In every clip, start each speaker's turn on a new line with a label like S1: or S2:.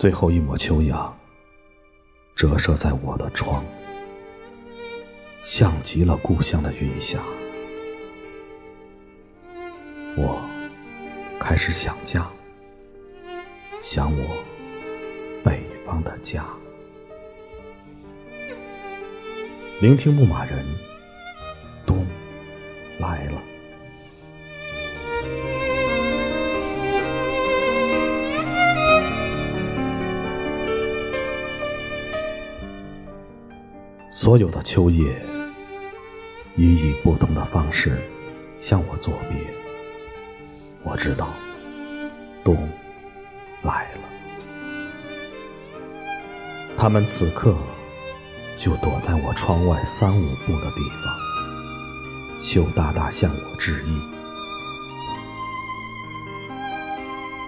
S1: 最后一抹秋阳折射在我的窗，像极了故乡的云霞。我开始想家，想我北方的家。聆听牧马人，所有的秋叶，已以不同的方式向我作别。我知道，冬来了。他们此刻就躲在我窗外三五步的地方，羞答答向我致意。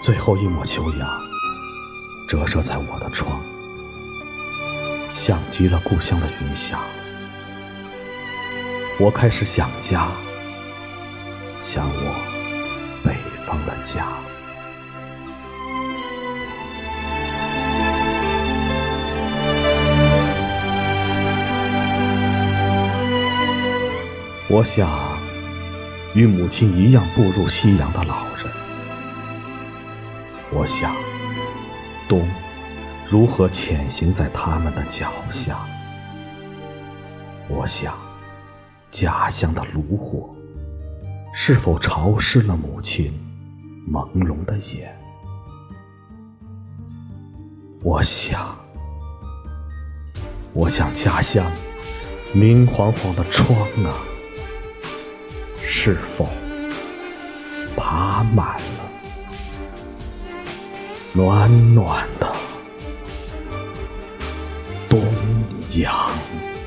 S1: 最后一抹秋阳折射在我的窗。像极了故乡的云霞，我开始想家，想我北方的家。我想与母亲一样步入夕阳的老人，我想冬。如何潜行在他们的脚下？我想，家乡的炉火是否潮湿了母亲朦胧的眼？我想，我想家乡明晃晃的窗啊，是否爬满了暖暖的？阳。